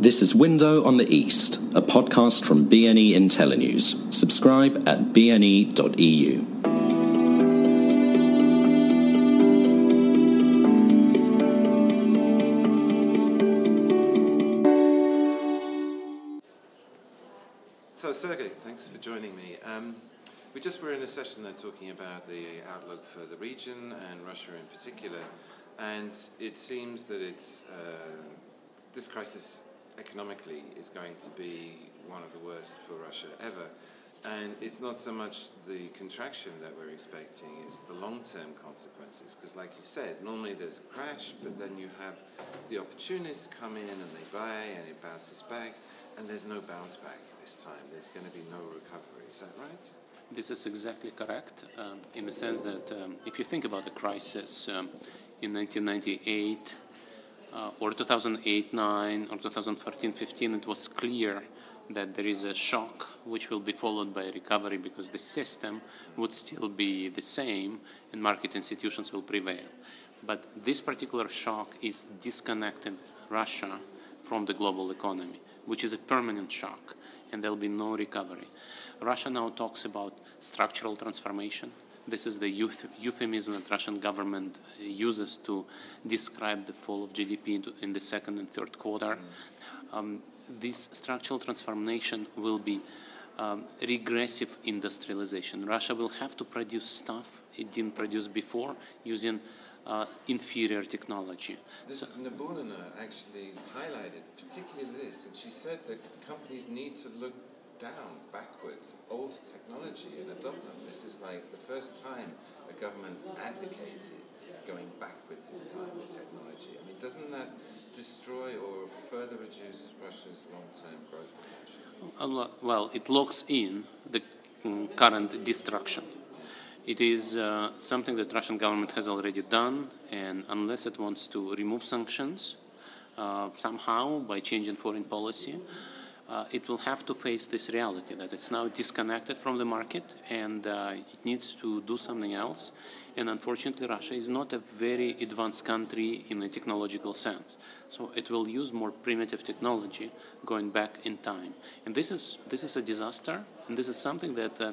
This is Window on the East, a podcast from BNE IntelliNews. Subscribe at bne.eu. So, Sergei, thanks for joining me. Um, we just were in a session there talking about the outlook for the region and Russia in particular, and it seems that it's, uh, this crisis economically is going to be one of the worst for Russia ever. And it's not so much the contraction that we're expecting, it's the long term consequences. Because, like you said, normally there's a crash, but then you have the opportunists come in and they buy and it bounces back, and there's no bounce back this time. There's going to be no recovery. Is that right? This is exactly correct, um, in the sense that um, if you think about the crisis um, in 1998 uh, or 2008-9 or 2014-15, it was clear that there is a shock which will be followed by a recovery because the system would still be the same and market institutions will prevail. But this particular shock is disconnecting Russia from the global economy, which is a permanent shock, and there will be no recovery. Russia now talks about structural transformation. This is the euphemism that Russian government uses to describe the fall of GDP in the second and third quarter. Um, this structural transformation will be um, regressive industrialization. Russia will have to produce stuff it didn't produce before using uh, inferior technology. This so, Nabiullina actually highlighted particularly this, and she said that companies need to look down, backwards, old technology and adopt them. This is like the first time a government advocated going backwards in time with technology. I mean, doesn't that destroy or further reduce Russia's long-term growth potential? Well, it locks in the mm, current destruction. It is uh, something that Russian government has already done, and unless it wants to remove sanctions uh, somehow by changing foreign policy, uh, it will have to face this reality that it's now disconnected from the market and uh, it needs to do something else. And unfortunately, Russia is not a very advanced country in a technological sense. So it will use more primitive technology going back in time. And this is, this is a disaster, and this is something that uh,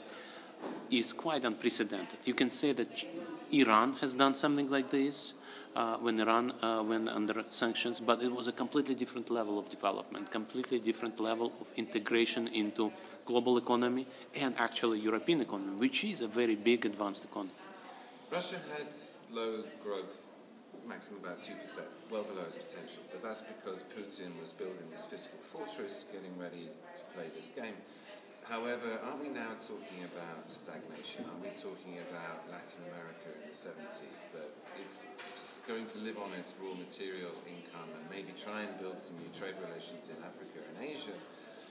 is quite unprecedented. You can say that Iran has done something like this uh, when Iran uh, went under sanctions, but it was a completely different level of development, completely different level of integration into global economy and actually European economy, which is a very big advanced economy. Russia had low growth, maximum about 2%, well below its potential, but that's because Putin was building this fiscal fortress, getting ready to play this game. However, aren't we now talking about stagnation? Are we talking about Latin America in the 70s, that it's going to live on its raw material income and maybe try and build some new trade relations in Africa and Asia,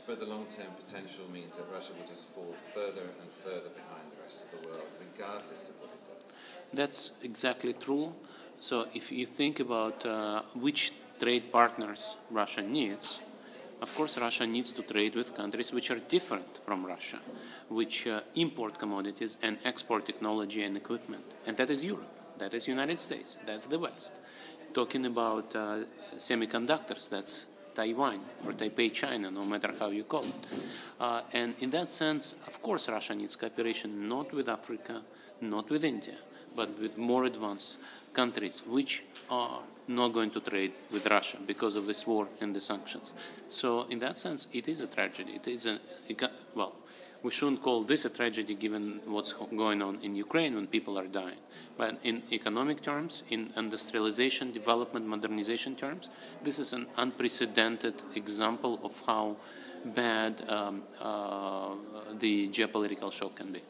but the long-term potential means that Russia will just fall further and further behind the rest of the world, regardless of what it does. That's exactly true. So if you think about uh, which trade partners Russia needs, of course, Russia needs to trade with countries which are different from Russia, which uh, import commodities and export technology and equipment, and that is Europe, that is United States, that's the West. Talking about uh, semiconductors, that's Taiwan or Taipei, China, no matter how you call it. Uh, and in that sense, of course, Russia needs cooperation not with Africa, not with India, but with more advanced countries, which are not going to trade with Russia because of this war and the sanctions. So, in that sense, it is a tragedy. It is a well, we shouldn't call this a tragedy given what's going on in Ukraine when people are dying. But in economic terms, in industrialization, development, modernization terms, this is an unprecedented example of how bad um, uh, the geopolitical shock can be.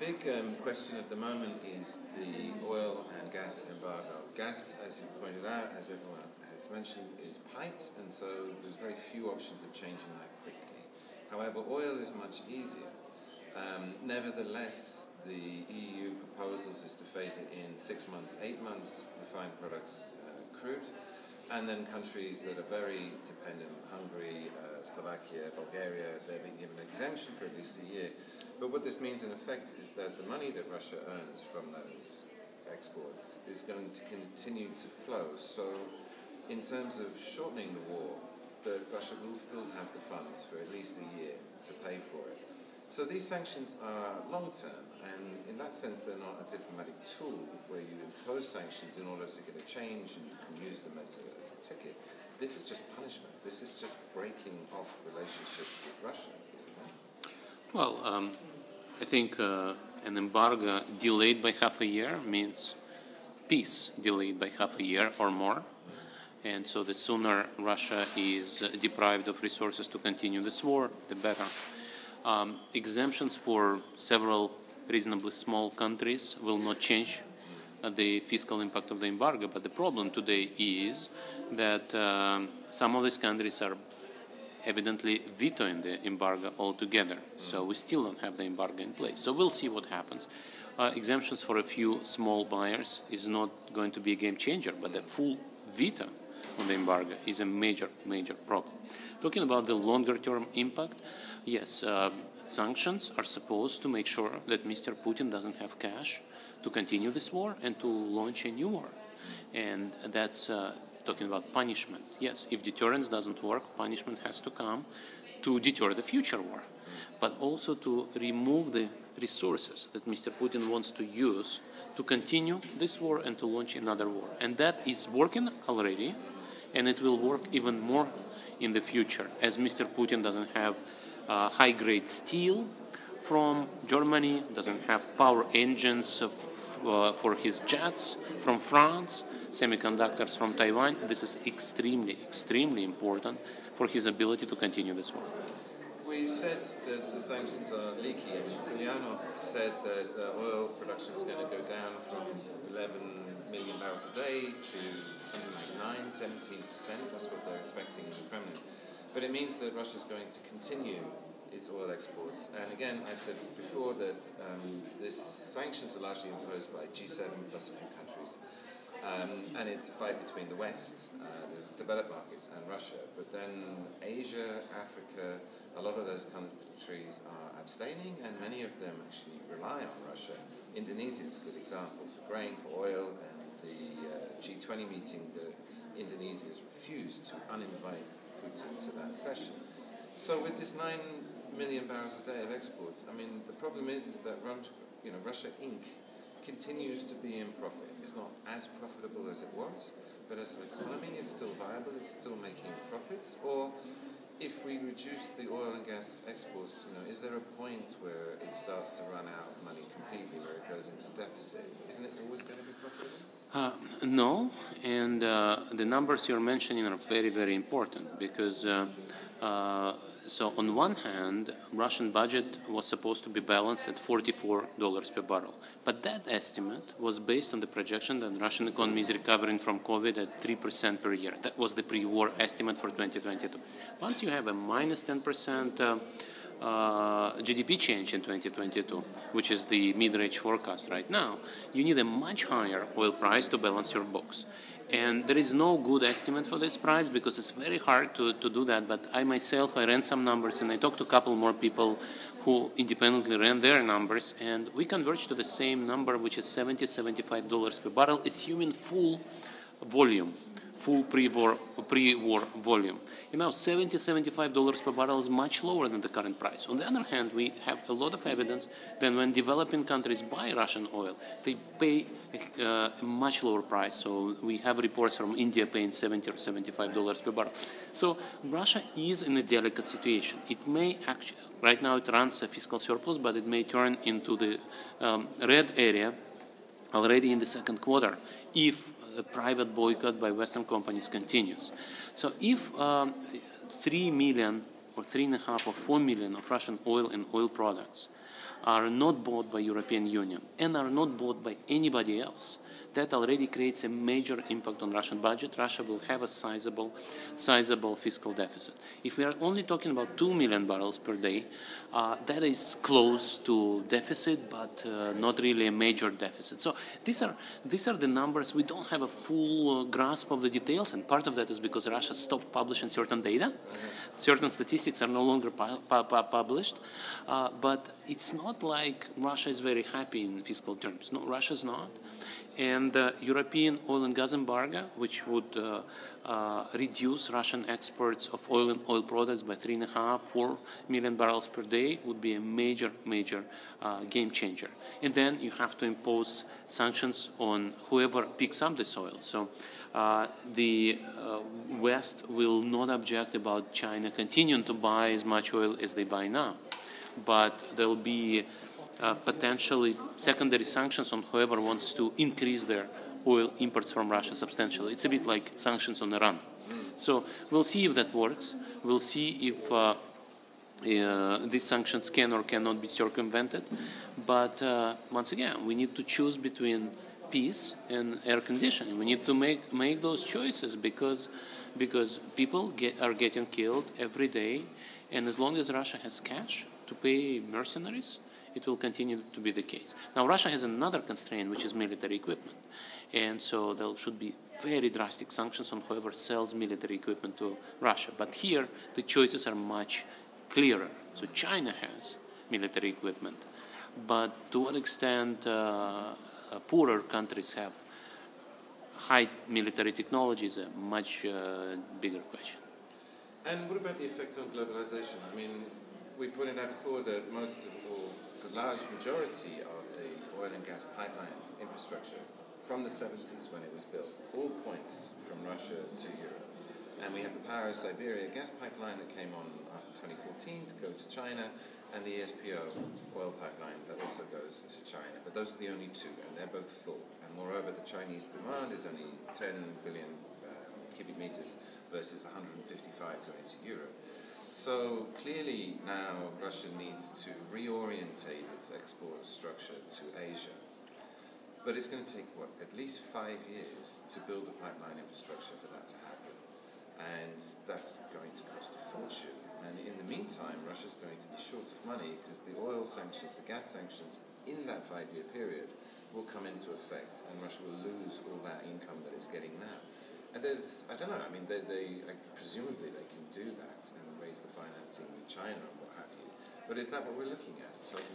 Big um, question at the moment is the oil and gas embargo gas, as you pointed out, as everyone has mentioned, is piped, and so there's very few options of changing that quickly. However, oil is much easier. Um, nevertheless, the EU proposals is to phase it in six months, eight months, refined products, uh, crude, and then countries that are very dependent, Hungary, uh, Slovakia, Bulgaria, they're being given an exemption for at least a year. But what this means in effect is that the money that Russia earns from those exports is going to continue to flow. So, in terms of shortening the war, that Russia will still have the funds for at least a year to pay for it. So these sanctions are long term, and in that sense, they're not a diplomatic tool where you impose sanctions in order to get a change and you can use them as a, as a ticket. This is just punishment. This is just breaking off relationships with Russia, isn't it? Well, um, I think uh, an embargo delayed by half a year means peace delayed by half a year or more. And so the sooner Russia is uh, deprived of resources to continue this war, the better. Um, exemptions for several reasonably small countries will not change uh, the fiscal impact of the embargo. But the problem today is that um, some of these countries are evidently vetoing the embargo altogether. So we still don't have the embargo in place. So we'll see what happens. Uh, exemptions for a few small buyers is not going to be a game changer, but the full veto on the embargo is a major, major problem. Talking about the longer term impact, yes, uh, sanctions are supposed to make sure that Mr. Putin doesn't have cash to continue this war and to launch a new war. And that's uh, talking about punishment. Yes, if deterrence doesn't work, punishment has to come to deter the future war, but also to remove the resources that Mr. Putin wants to use to continue this war and to launch another war. And that is working already, and it will work even more in the future, as Mr. Putin doesn't have uh, high grade steel from Germany, doesn't have power engines of, uh, for his jets from France, semiconductors from Taiwan. This is extremely, extremely important for his ability to continue this war. We've said that the sanctions are leaky. I mean, said that the oil production is going to go down from 11 million barrels a day to something like 9, 17 percent. That's what they're expecting in the Kremlin. But it means that Russia's going to continue its oil exports. And again, I've said before that um, these sanctions are largely imposed by G7 plus a few. Um, and it's a fight between the West, uh, the developed markets, and Russia. But then Asia, Africa, a lot of those countries are abstaining, and many of them actually rely on Russia. Indonesia is a good example for grain, for oil, and the uh, G20 meeting, the Indonesia has refused to uninvite Putin to that session. So with this nine million barrels a day of exports, I mean, the problem is is that you know Russia Inc. continues to be in profit. It's not as profitable as it was, but as an economy, it's still viable. It's still making profits. Or if we reduce the oil and gas exports, you know, is there a point where it starts to run out of money completely, where it goes into deficit? Isn't it always going to be profitable? Uh, no, and uh, the numbers you're mentioning are very, very important because uh, uh, so on one hand, Russian budget was supposed to be balanced at $44 per barrel, but that estimate was based on the projection that Russian economy is recovering from COVID at 3% per year. That was the pre-war estimate for 2022. Once you have a minus 10% uh, uh, GDP change in 2022, which is the mid-range forecast right now, you need a much higher oil price to balance your books. And there is no good estimate for this price because it's very hard to, to do that. But I myself, I ran some numbers and I talked to a couple more people who independently ran their numbers, and we converged to the same number, which is 70 $75 per barrel, assuming full volume, full pre-war, pre-war volume. You know, 70 $75 per barrel is much lower than the current price. On the other hand, we have a lot of evidence that when developing countries buy Russian oil, they pay uh, a much lower price. So we have reports from India paying 70 or 75 dollars per barrel. So Russia is in a delicate situation. It may actually, right now it runs a fiscal surplus, but it may turn into the um, red area already in the second quarter if the private boycott by Western companies continues. So if um, 3 million or 3.5 or 4 million of Russian oil and oil products are not bought by European Union and are not bought by anybody else, that already creates a major impact on Russian budget. Russia will have a sizable, sizable fiscal deficit. If we are only talking about 2 million barrels per day, uh, that is close to deficit, but uh, not really a major deficit. So these are, these are the numbers. We don't have a full uh, grasp of the details, and part of that is because Russia stopped publishing certain data. Certain statistics are no longer pu- pu- published, uh, but it's not like Russia is very happy in fiscal terms. No, Russia is not and the European oil and gas embargo, which would uh, uh, reduce Russian exports of oil and oil products by three and a half, four million barrels per day, would be a major, major uh, game changer. And then you have to impose sanctions on whoever picks up this oil. So uh, the uh, West will not object about China continuing to buy as much oil as they buy now, but there will be uh, potentially secondary sanctions on whoever wants to increase their oil imports from Russia substantially. It's a bit like sanctions on Iran. So we'll see if that works. We'll see if uh, uh, these sanctions can or cannot be circumvented. But uh, once again, we need to choose between peace and air conditioning. We need to make make those choices because because people get, are getting killed every day, and as long as Russia has cash to pay mercenaries, it will continue to be the case. Now, Russia has another constraint, which is military equipment. And so there should be very drastic sanctions on whoever sells military equipment to Russia. But here, the choices are much clearer. So China has military equipment. But to what extent uh, uh poorer countries have high military technology is a much uh, bigger question. And what about the effect on globalization? I mean, we pointed out before that most of, or the large majority of the oil and gas pipeline infrastructure from the 70s when it was built all points from Russia to Europe. And we have the Power of Siberia gas pipeline that came on after 2014 to go to China, and the ESPO oil pipeline that also goes to China. But those are the only two, and they're both full. And moreover, the Chinese demand is only 10 billion um, cubic meters versus 155 going to Europe. So clearly now Russia needs to reorientate its export structure to Asia. But it's going to take, what, at least five years to build the pipeline infrastructure for that to happen. And that's going to cost a fortune. And in the meantime, Russia's going to be short of money because the oil sanctions, the gas sanctions in that five year period will come into effect and Russia will lose all that income that it's getting now. And there's, I don't know, I mean, they, they presumably they can do that and financing with China and what have you. But is that what we're looking at, total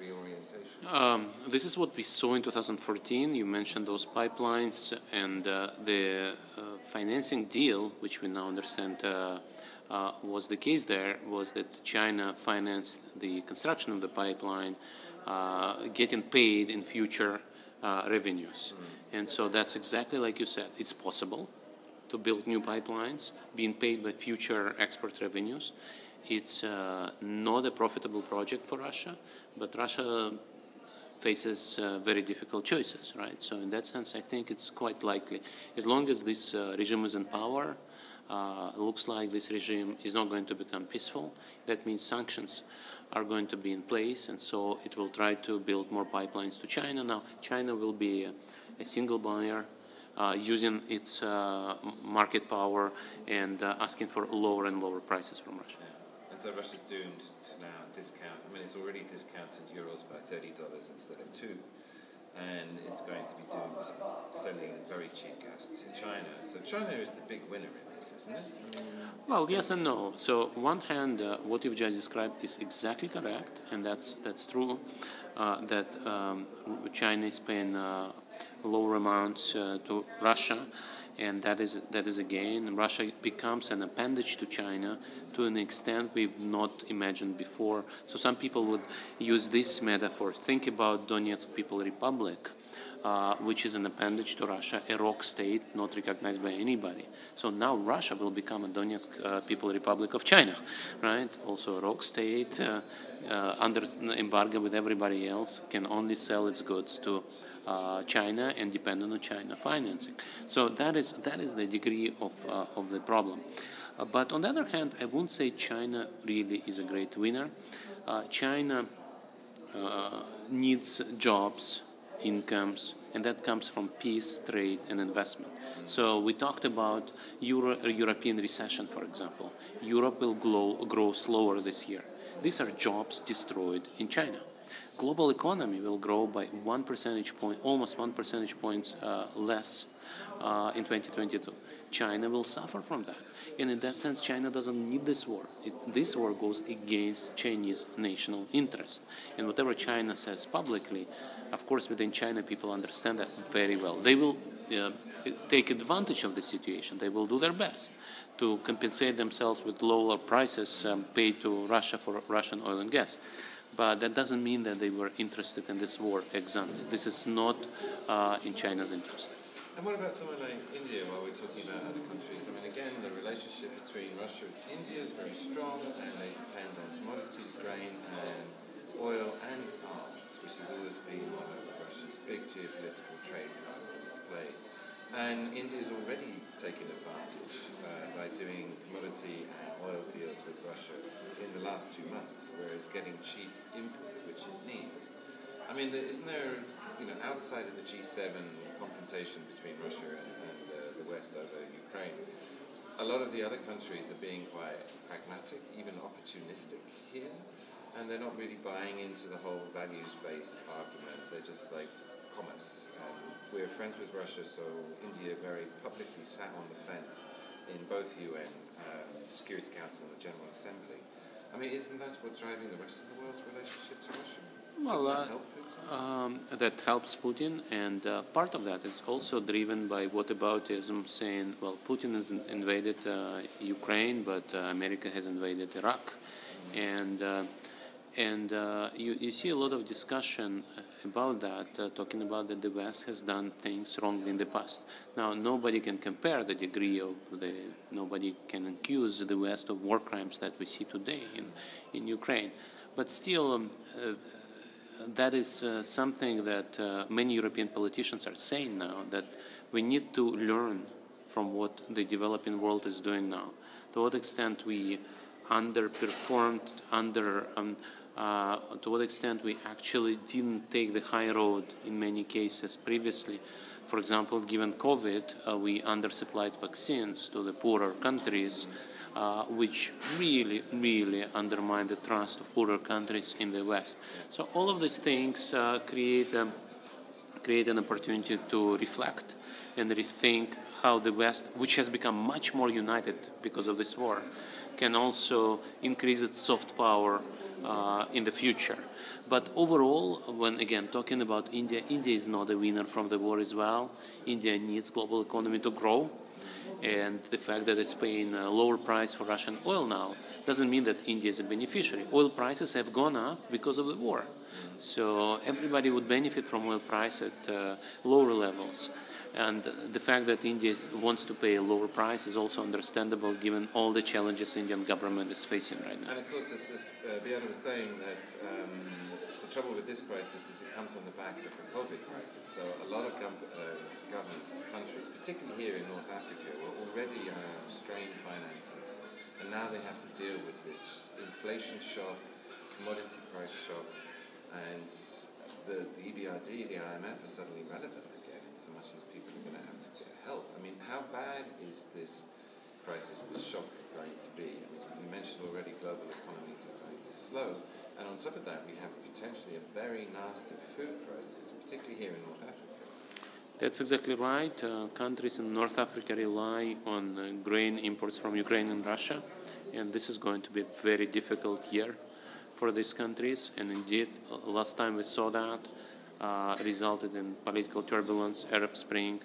reorientation? Um, this is what we saw in 2014. You mentioned those pipelines and uh, the uh, financing deal, which we now understand uh, uh was the case there, was that China financed the construction of the pipeline, uh, getting paid in future uh, revenues. Mm. And so that's exactly like you said. It's possible to build new pipelines, being paid by future export revenues. It's uh, not a profitable project for Russia, but Russia faces uh, very difficult choices, right? So in that sense, I think it's quite likely. As long as this uh, regime is in power, uh, looks like this regime is not going to become peaceful. That means sanctions are going to be in place, and so it will try to build more pipelines to China. Now, China will be a, a single buyer using its uh, market power and uh, asking for lower and lower prices from Russia. Yeah. And so Russia's doomed to now discount. I mean, it's already discounted Urals by thirty dollars instead of two, and it's going to be doomed to sending very cheap gas to China. So China is the big winner in this, isn't it? I mean, well, yes and no. So, one hand, uh, what you've just described is exactly correct, and that's that's true. Uh, that um, China is paying uh, lower amounts uh, to Russia, and that is that is again Russia becomes an appendage to China to an extent we've not imagined before. So some people would use this metaphor. Think about Donetsk People Republic. Uh, which is an appendage to Russia, a rock state not recognized by anybody. So now Russia will become a Donetsk uh, People Republic of China, right? Also a rock state uh, uh under embargo with everybody else, can only sell its goods to uh, China and dependent on China financing. So that is that is the degree of of the problem. But on the other hand, I wouldn't say China really is a great winner. China needs jobs, incomes, and that comes from peace, trade, and investment. So we talked about Euro, European recession, for example. Europe will grow, grow slower this year. These are jobs destroyed in China global economy will grow by one percentage point, almost one percentage points uh, less uh, in 2022. China will suffer from that. And in that sense, China doesn't need this war. It, this war goes against Chinese national interest. And whatever China says publicly, of course, within China, people understand that very well. They will uh, take advantage of the situation. They will do their best to compensate themselves with lower prices um, paid to Russia for Russian oil and gas. But that doesn't mean that they were interested in this war ex ante. This is not uh, in China's interest. And what about someone like India while we're talking about other countries? I mean, again, the relationship between Russia and India is very strong, and they depend on commodities, grain, and oil, and arms, which has always been one of Russia's big geopolitical trade cards that it's played. And India is already taken advantage uh, by doing commodity and oil deals with Russia in the last two months, where it's getting cheap inputs, which it needs. I mean, isn't there, you know, outside of the G7 confrontation between Russia and, and uh, the West over Ukraine, a lot of the other countries are being quite pragmatic, even opportunistic here, and they're not really buying into the whole values-based argument. They're just like commerce. And we're friends with Russia, so India very publicly sat on the fence in both UN, um, Security Council, and the General Assembly. I mean, isn't that what's driving the rest of the world's relationship to Russia? Well, uh, um, that helps Putin, and uh, part of that is also driven by whataboutism, saying, well, Putin has invaded uh, Ukraine, but uh, America has invaded Iraq. And, uh, and uh, you, you see a lot of discussion about that, talking about that the West has done things wrongly in the past. Now, nobody can compare the degree of the, nobody can accuse the West of war crimes that we see today in, in Ukraine. But still, um, that is uh, something that uh, many European politicians are saying now that we need to learn from what the developing world is doing now. To what extent we underperformed, under, um, uh, to what extent we actually didn't take the high road in many cases previously. For example, given COVID, uh, we undersupplied vaccines to the poorer countries uh, which really, really undermined the trust of poorer countries in the West. So all of these things uh, create, um, create an opportunity to reflect and rethink how the West, which has become much more united because of this war, can also increase its soft power uh, in the future. But overall, when again talking about India, India is not a winner from the war as well. India needs global economy to grow and the fact that it's paying a lower price for Russian oil now doesn't mean that India is a beneficiary. Oil prices have gone up because of the war. So everybody would benefit from oil price at uh, lower levels. And the fact that India wants to pay a lower price is also understandable given all the challenges Indian government is facing right now. And of course, as, uh, was saying, that um, the trouble with this crisis is it comes on the back of the COVID crisis. So a lot of uh, governments, countries, particularly here in North Africa, were already um, strained finances. And now they have to deal with this inflation shock, commodity price shock, and the, the EBRD, the IMF are suddenly relevant so much as people are going to have to get help. I mean, how bad is this crisis, this shock going to be? I mean, you mentioned already global economies are going to slow. And on top of that, we have potentially a very nasty food crisis, particularly here in North Africa. That's exactly right. Uh, countries in North Africa rely on uh, grain imports from Ukraine and Russia, and this is going to be a very difficult year for these countries. And indeed, uh, last time we saw that uh, resulted in political turbulence, Arab Spring.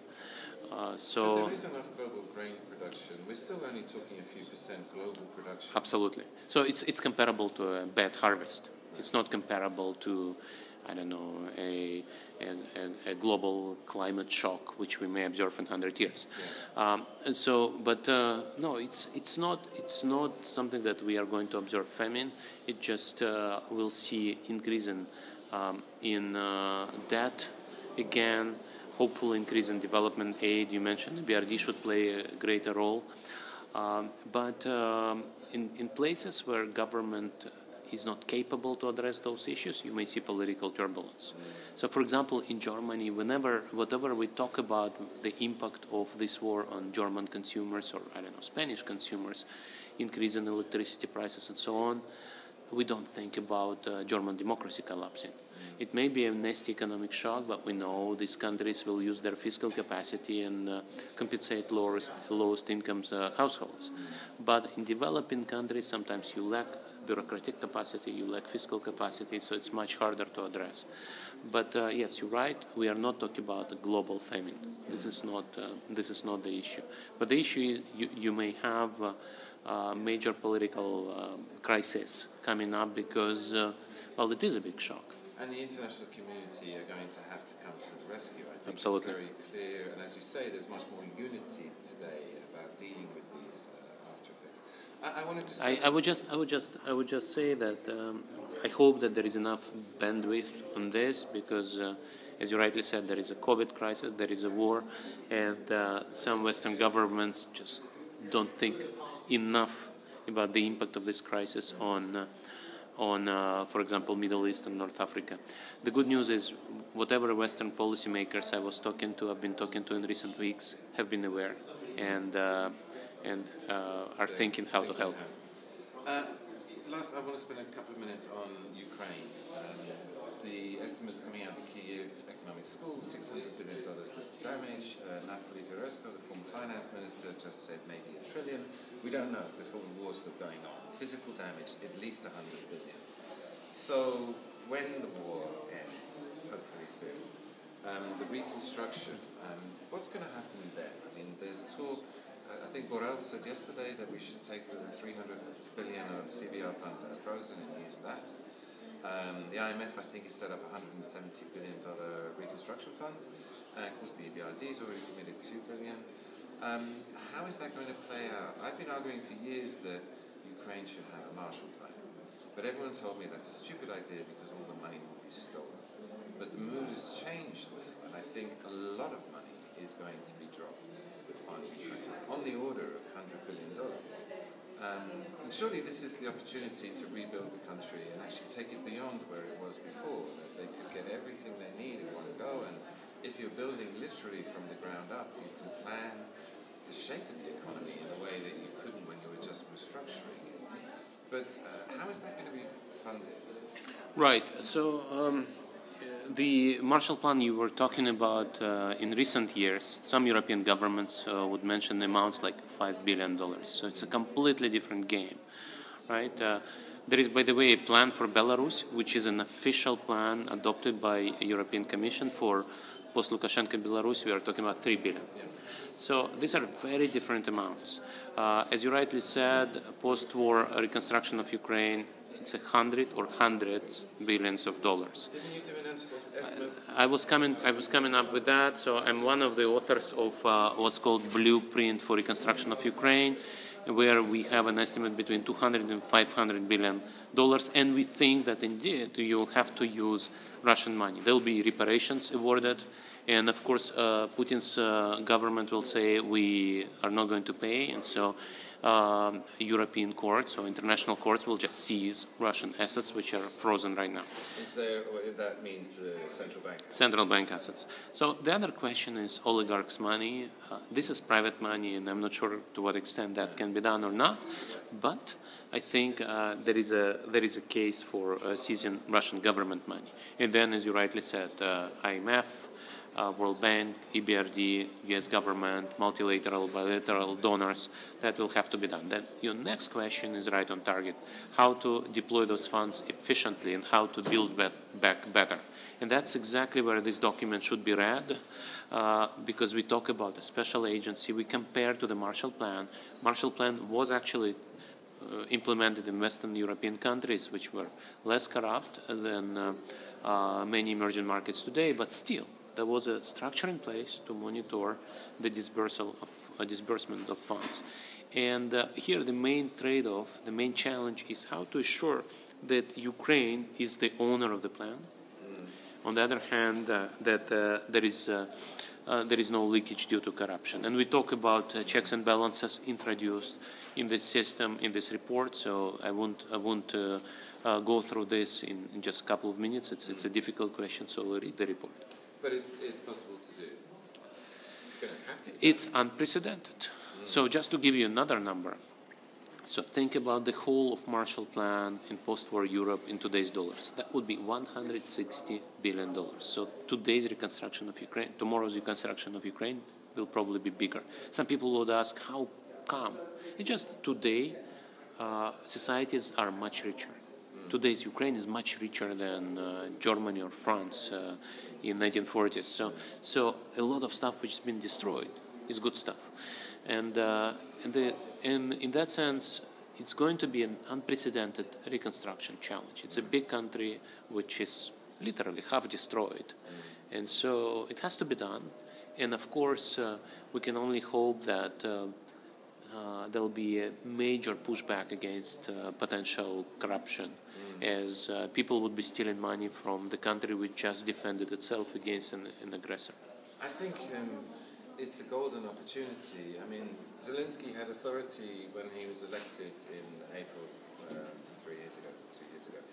Uh, so but there is enough global grain production. We're still only talking a few percent global production. Absolutely. So it's it's comparable to a bad harvest. It's not comparable to I don't know, a, a, a, global climate shock, which we may observe in 100 years. Yeah. Um, so, but uh, no, it's, it's, not, it's not something that we are going to observe famine. It just uh, will see increase in, um, in uh, debt again, hopeful increase in development aid. You mentioned BRD should play a greater role. Um, but um, in, in places where government is not capable to address those issues, you may see political turbulence. So, for example, in Germany, whenever, whatever we talk about the impact of this war on German consumers or, I don't know, Spanish consumers, increase in electricity prices and so on, we don't think about uh, German democracy collapsing. It may be a nasty economic shock, but we know these countries will use their fiscal capacity and uh, compensate lowest, lowest incomes uh, households. But in developing countries, sometimes you lack bureaucratic capacity, you lack fiscal capacity, so it's much harder to address. But uh, yes, you're right. We are not talking about a global famine. This is not uh, this is not the issue. But the issue is you, you may have a major political uh, crisis coming up because well, it is a big shock. And the international community are going to have to come to the rescue. I think Absolutely. it's very clear, and as you say, there's much more unity today about dealing with these uh, after effects. I, I wanted to. I, I, would just, I would just, I would just say that um, I hope that there is enough bandwidth on this because. Uh, as you rightly said, there is a COVID crisis, there is a war, and uh, some Western governments just don't think enough about the impact of this crisis on uh, on, uh, for example, Middle East and North Africa. The good news is, whatever Western policymakers I was talking to, I've been talking to in recent weeks, have been aware and uh, and are thinking how to help. Last, I want to spend a couple of minutes on Ukraine. Um, the estimates coming out of Kiev Economic School, $600 billion of damage. Uh, Natalie Jaresko, the former finance minister, just said maybe a trillion. We don't know. Before the full war still going on physical damage, at least 100 billion. So when the war ends, hopefully soon, um, the reconstruction, um, what's going to happen then? I mean, there's talk, I think Borrell said yesterday that we should take the 300 billion of CBR funds that are frozen and use that. Um, the IMF, I think, has set up 170 billion dollar reconstruction funds, and of course the EBRD has already committed 2 billion. Um, how is that going to play out? I've been arguing for years that Ukraine should have a Marshall Plan. But everyone told me that's a stupid idea because all the money will be stolen. But the mood has changed and I think a lot of money is going to be dropped on Ukraine, on the order of $100 billion. Um, and surely this is the opportunity to rebuild the country and actually take it beyond where it was before, that they could get everything they need in one go. And if you're building literally from the ground up, you can plan the shape of the economy in a way that you couldn't when you were just restructuring. But uh, how is that going to be funded? Right. So um, the Marshall Plan you were talking about uh, in recent years, some European governments uh, would mention amounts like five billion dollars. So it's a completely different game, right? Uh, there is, by the way, a plan for Belarus, which is an official plan adopted by the European Commission for post-Lukashenko Belarus. We are talking about three billion. So these are very different amounts. Uh, as you rightly said, post-war reconstruction of Ukraine, it's a hundred or hundreds billions of dollars. You an? I was coming. I was coming up with that. So I'm one of the authors of uh, what's called Blueprint for Reconstruction of Ukraine, where we have an estimate between 200 and 500 billion dollars, and we think that indeed you'll have to use Russian money. There will be reparations awarded and of course, uh, Putin's uh, government will say we are not going to pay, and so um, European courts or international courts will just seize Russian assets, which are frozen right now. Is there, that means the central bank? Assets. Central bank assets. So the other question is oligarchs' money. Uh, this is private money, and I'm not sure to what extent that can be done or not. But I think uh, there is a there is a case for uh, seizing Russian government money. And then, as you rightly said, uh, IMF uh, World Bank, EBRD, US government, multilateral, bilateral donors, that will have to be done. Then your next question is right on target. How to deploy those funds efficiently and how to build back better. And that's exactly where this document should be read uh, because we talk about a special agency. We compare to the Marshall Plan. Marshall Plan was actually implemented in Western European countries, which were less corrupt than uh, uh, many emerging markets today, but still there was a structure in place to monitor the dispersal of uh, disbursement of funds. And uh, here, the main trade-off, the main challenge is how to assure that Ukraine is the owner of the plan. On the other hand, uh, that uh, there is uh, uh, there is no leakage due to corruption. And we talk about checks and balances introduced in this system in this report. So I won't I won't go through this in, in, just a couple of minutes. It's it's a difficult question. So we'll read the report. But it's, it's possible to do. It's, it's unprecedented. Mm. So just to give you another number, So think about the whole of Marshall Plan in post-war Europe in today's dollars. That would be 160 billion dollars. So today's reconstruction of Ukraine, tomorrow's reconstruction of Ukraine will probably be bigger. Some people would ask, how come? It's just today, uh, societies are much richer. Today's Ukraine is much richer than uh, Germany or France uh, in 1940s. So, so a lot of stuff which has been destroyed is good stuff. And, uh, the, in that sense, it's going to be an unprecedented reconstruction challenge. It's a big country which is literally half destroyed. And so it has to be done. And of course, uh, we can only hope that uh, uh, there'll be a major pushback against uh, potential corruption, mm. as uh, people would be stealing money from the country which just defended itself against an, an aggressor. I think um, it's a golden opportunity. I mean, Zelensky had authority when he was elected in April uh, three years ago, two years ago.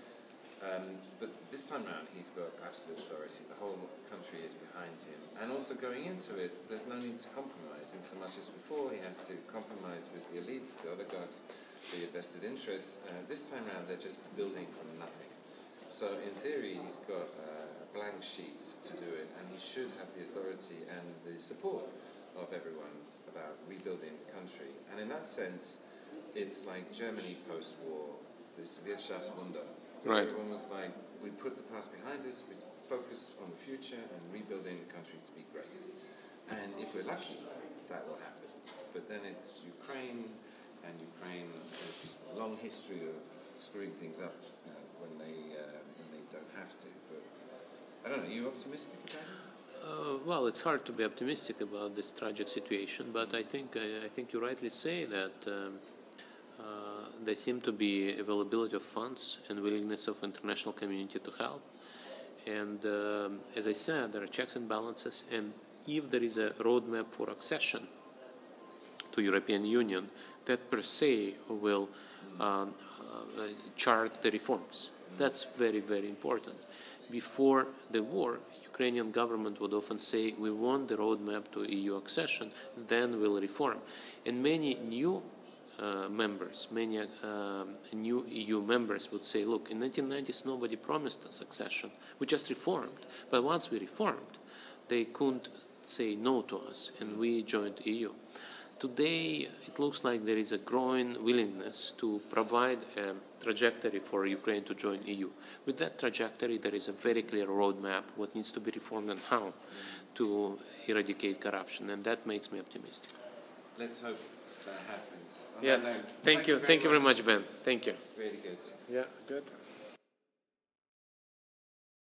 Um, but this time around, he's got absolute authority. The whole country is behind him. And also going into it, there's no need to compromise in so much as before he had to compromise with the elites, the oligarchs, the vested interests. Uh, this time around, they're just building from nothing. So in theory, he's got a blank sheet to do it, should have the authority and the support of everyone about rebuilding the country. And in that sense, it's like Germany post-war, this Wirtschaftswunder. Right. Everyone was like, we put the past behind us, we focus on the future and rebuilding the country to be great. And if we're lucky, that will happen. But then it's Ukraine, and Ukraine has a long history of screwing things up you know, when they uh, when they don't have to. But I don't know. Are you optimistic about it? Uh, well, it's hard to be optimistic about this tragic situation, but I think I, I think you rightly say that um, uh, there seem to be availability of funds and willingness of international community to help. And um, as I said, there are checks and balances, and if there is a roadmap for accession to European Union, that per se will um, uh, chart the reforms. That's very, very important before the war, Ukrainian government would often say, we want the roadmap to EU accession, then we'll reform. And many new uh, members, many uh, new EU members would say, look, in 1990s nobody promised us accession. We just reformed. But once we reformed, they couldn't say no to us, and we joined EU. Today, it looks like there is a growing willingness to provide a trajectory for Ukraine to join EU. With that trajectory, there is a very clear roadmap what needs to be reformed and how to eradicate corruption, and that makes me optimistic. Let's hope that happens. yes, thank, thank, you, thank you very much, Ben. Thank you. Really good. Yeah, good.